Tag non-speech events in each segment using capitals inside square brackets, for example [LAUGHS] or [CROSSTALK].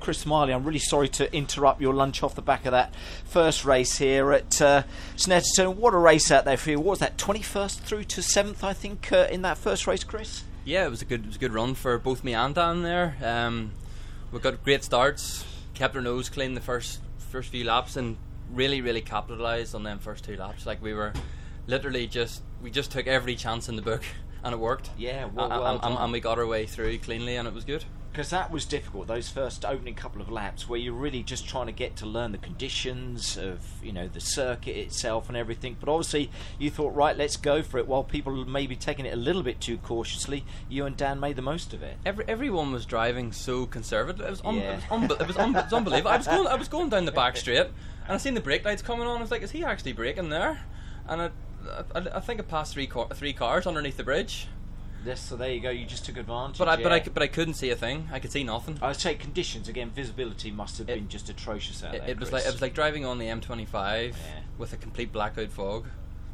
Chris Smiley, I'm really sorry to interrupt your lunch off the back of that first race here at uh, Snetterton. What a race out there for you. What was that, 21st through to 7th, I think, uh, in that first race, Chris? Yeah, it was a good, it was a good run for both me and Dan there. Um, we got great starts, kept our nose clean the first first few laps, and really, really capitalised on them first two laps. Like we were literally just we just took every chance in the book, [LAUGHS] and it worked. Yeah, well, and, well and, and we got our way through cleanly, and it was good. Because that was difficult, those first opening couple of laps, where you're really just trying to get to learn the conditions of, you know, the circuit itself and everything. But obviously, you thought, right, let's go for it. While people may be taking it a little bit too cautiously, you and Dan made the most of it. Every, everyone was driving so conservative. It was, un- Yeah. it, was unbe- it, was un- it was unbelievable. I was going, I was going down the back [LAUGHS] straight, and I seen the brake lights coming on. I was like, is he actually braking there? And I, I, I think I passed three car- three cars underneath the bridge. Yes, so there you go. You just took advantage. But I, but I, but I couldn't see a thing. I could see nothing. I'd say conditions again. Visibility must have It- been just atrocious out It, there. it was Chris. like it was like driving on the M25 Yeah. with a complete blackout fog.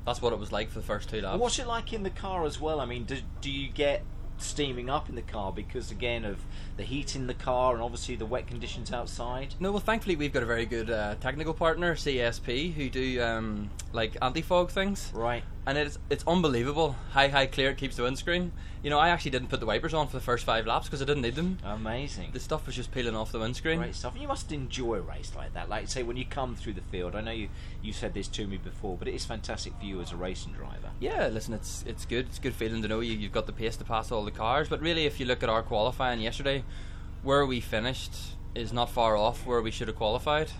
That's what it was like for the first two laps. What's it like in the car as well? I mean, do, do you get steaming up in the car because again of the heat in the car and obviously the wet conditions outside? No, well, thankfully we've got a very good uh, technical partner, CSP, who do um, like anti-fog things. Right. and it's it's unbelievable how how clear it keeps the windscreen. You know, I actually didn't put the wipers on for the first five laps because I didn't need them. Amazing. The stuff was just peeling off the windscreen. Great stuff. And you must enjoy a race like that. Like say when you come through the field. I know you you said this to me before, but it is fantastic for you as a racing driver. Yeah, listen, it's it's good. It's a good feeling to know you, you've got the pace to pass all the cars. But really, if you look at our qualifying yesterday, where we finished is not far off where we should have qualified.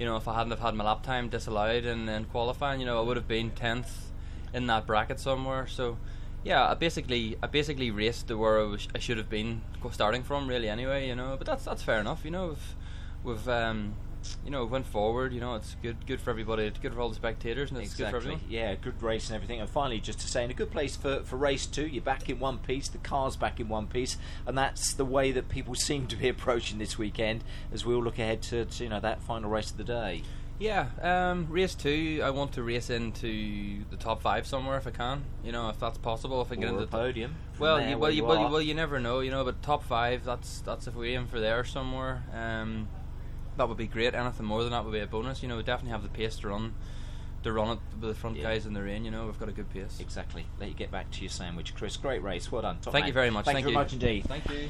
You know, if I hadn't have had my lap time disallowed in, in qualifying, you know, I would have been tenth in that bracket somewhere. So, yeah, I basically I basically raced to where I, was, I should have been starting from, really. Anyway, you know, but that's that's fair enough. You know, we've, we've um, you know, went forward. You know, it's good good for everybody. It's good for all the spectators, and it's good for everyone. Yeah, good race and everything. And finally, just to say, in a good place for, for race two, you're back in one piece, the car's back in one piece, and that's the way that people [LAUGHS] seem to be approaching this weekend as we all look ahead to, to you know that final race of the day. Yeah, um, race two. I want to race into the top five somewhere if I can. You know, if that's possible. If I get Or into the podium. well, you, well, you, well, you, well, you never know. You know, but top five. That's that's if we aim for there somewhere. Um, that would be great. Anything more than that would be a bonus. You know, we definitely have the pace to run, to run it with the front Yeah. guys in the rain. You know, we've got a good pace. Exactly. Let you get back to your sandwich, Chris. Great race. Well done. Top Thank man. you very much. Thank, Thank you very much indeed. Thank you.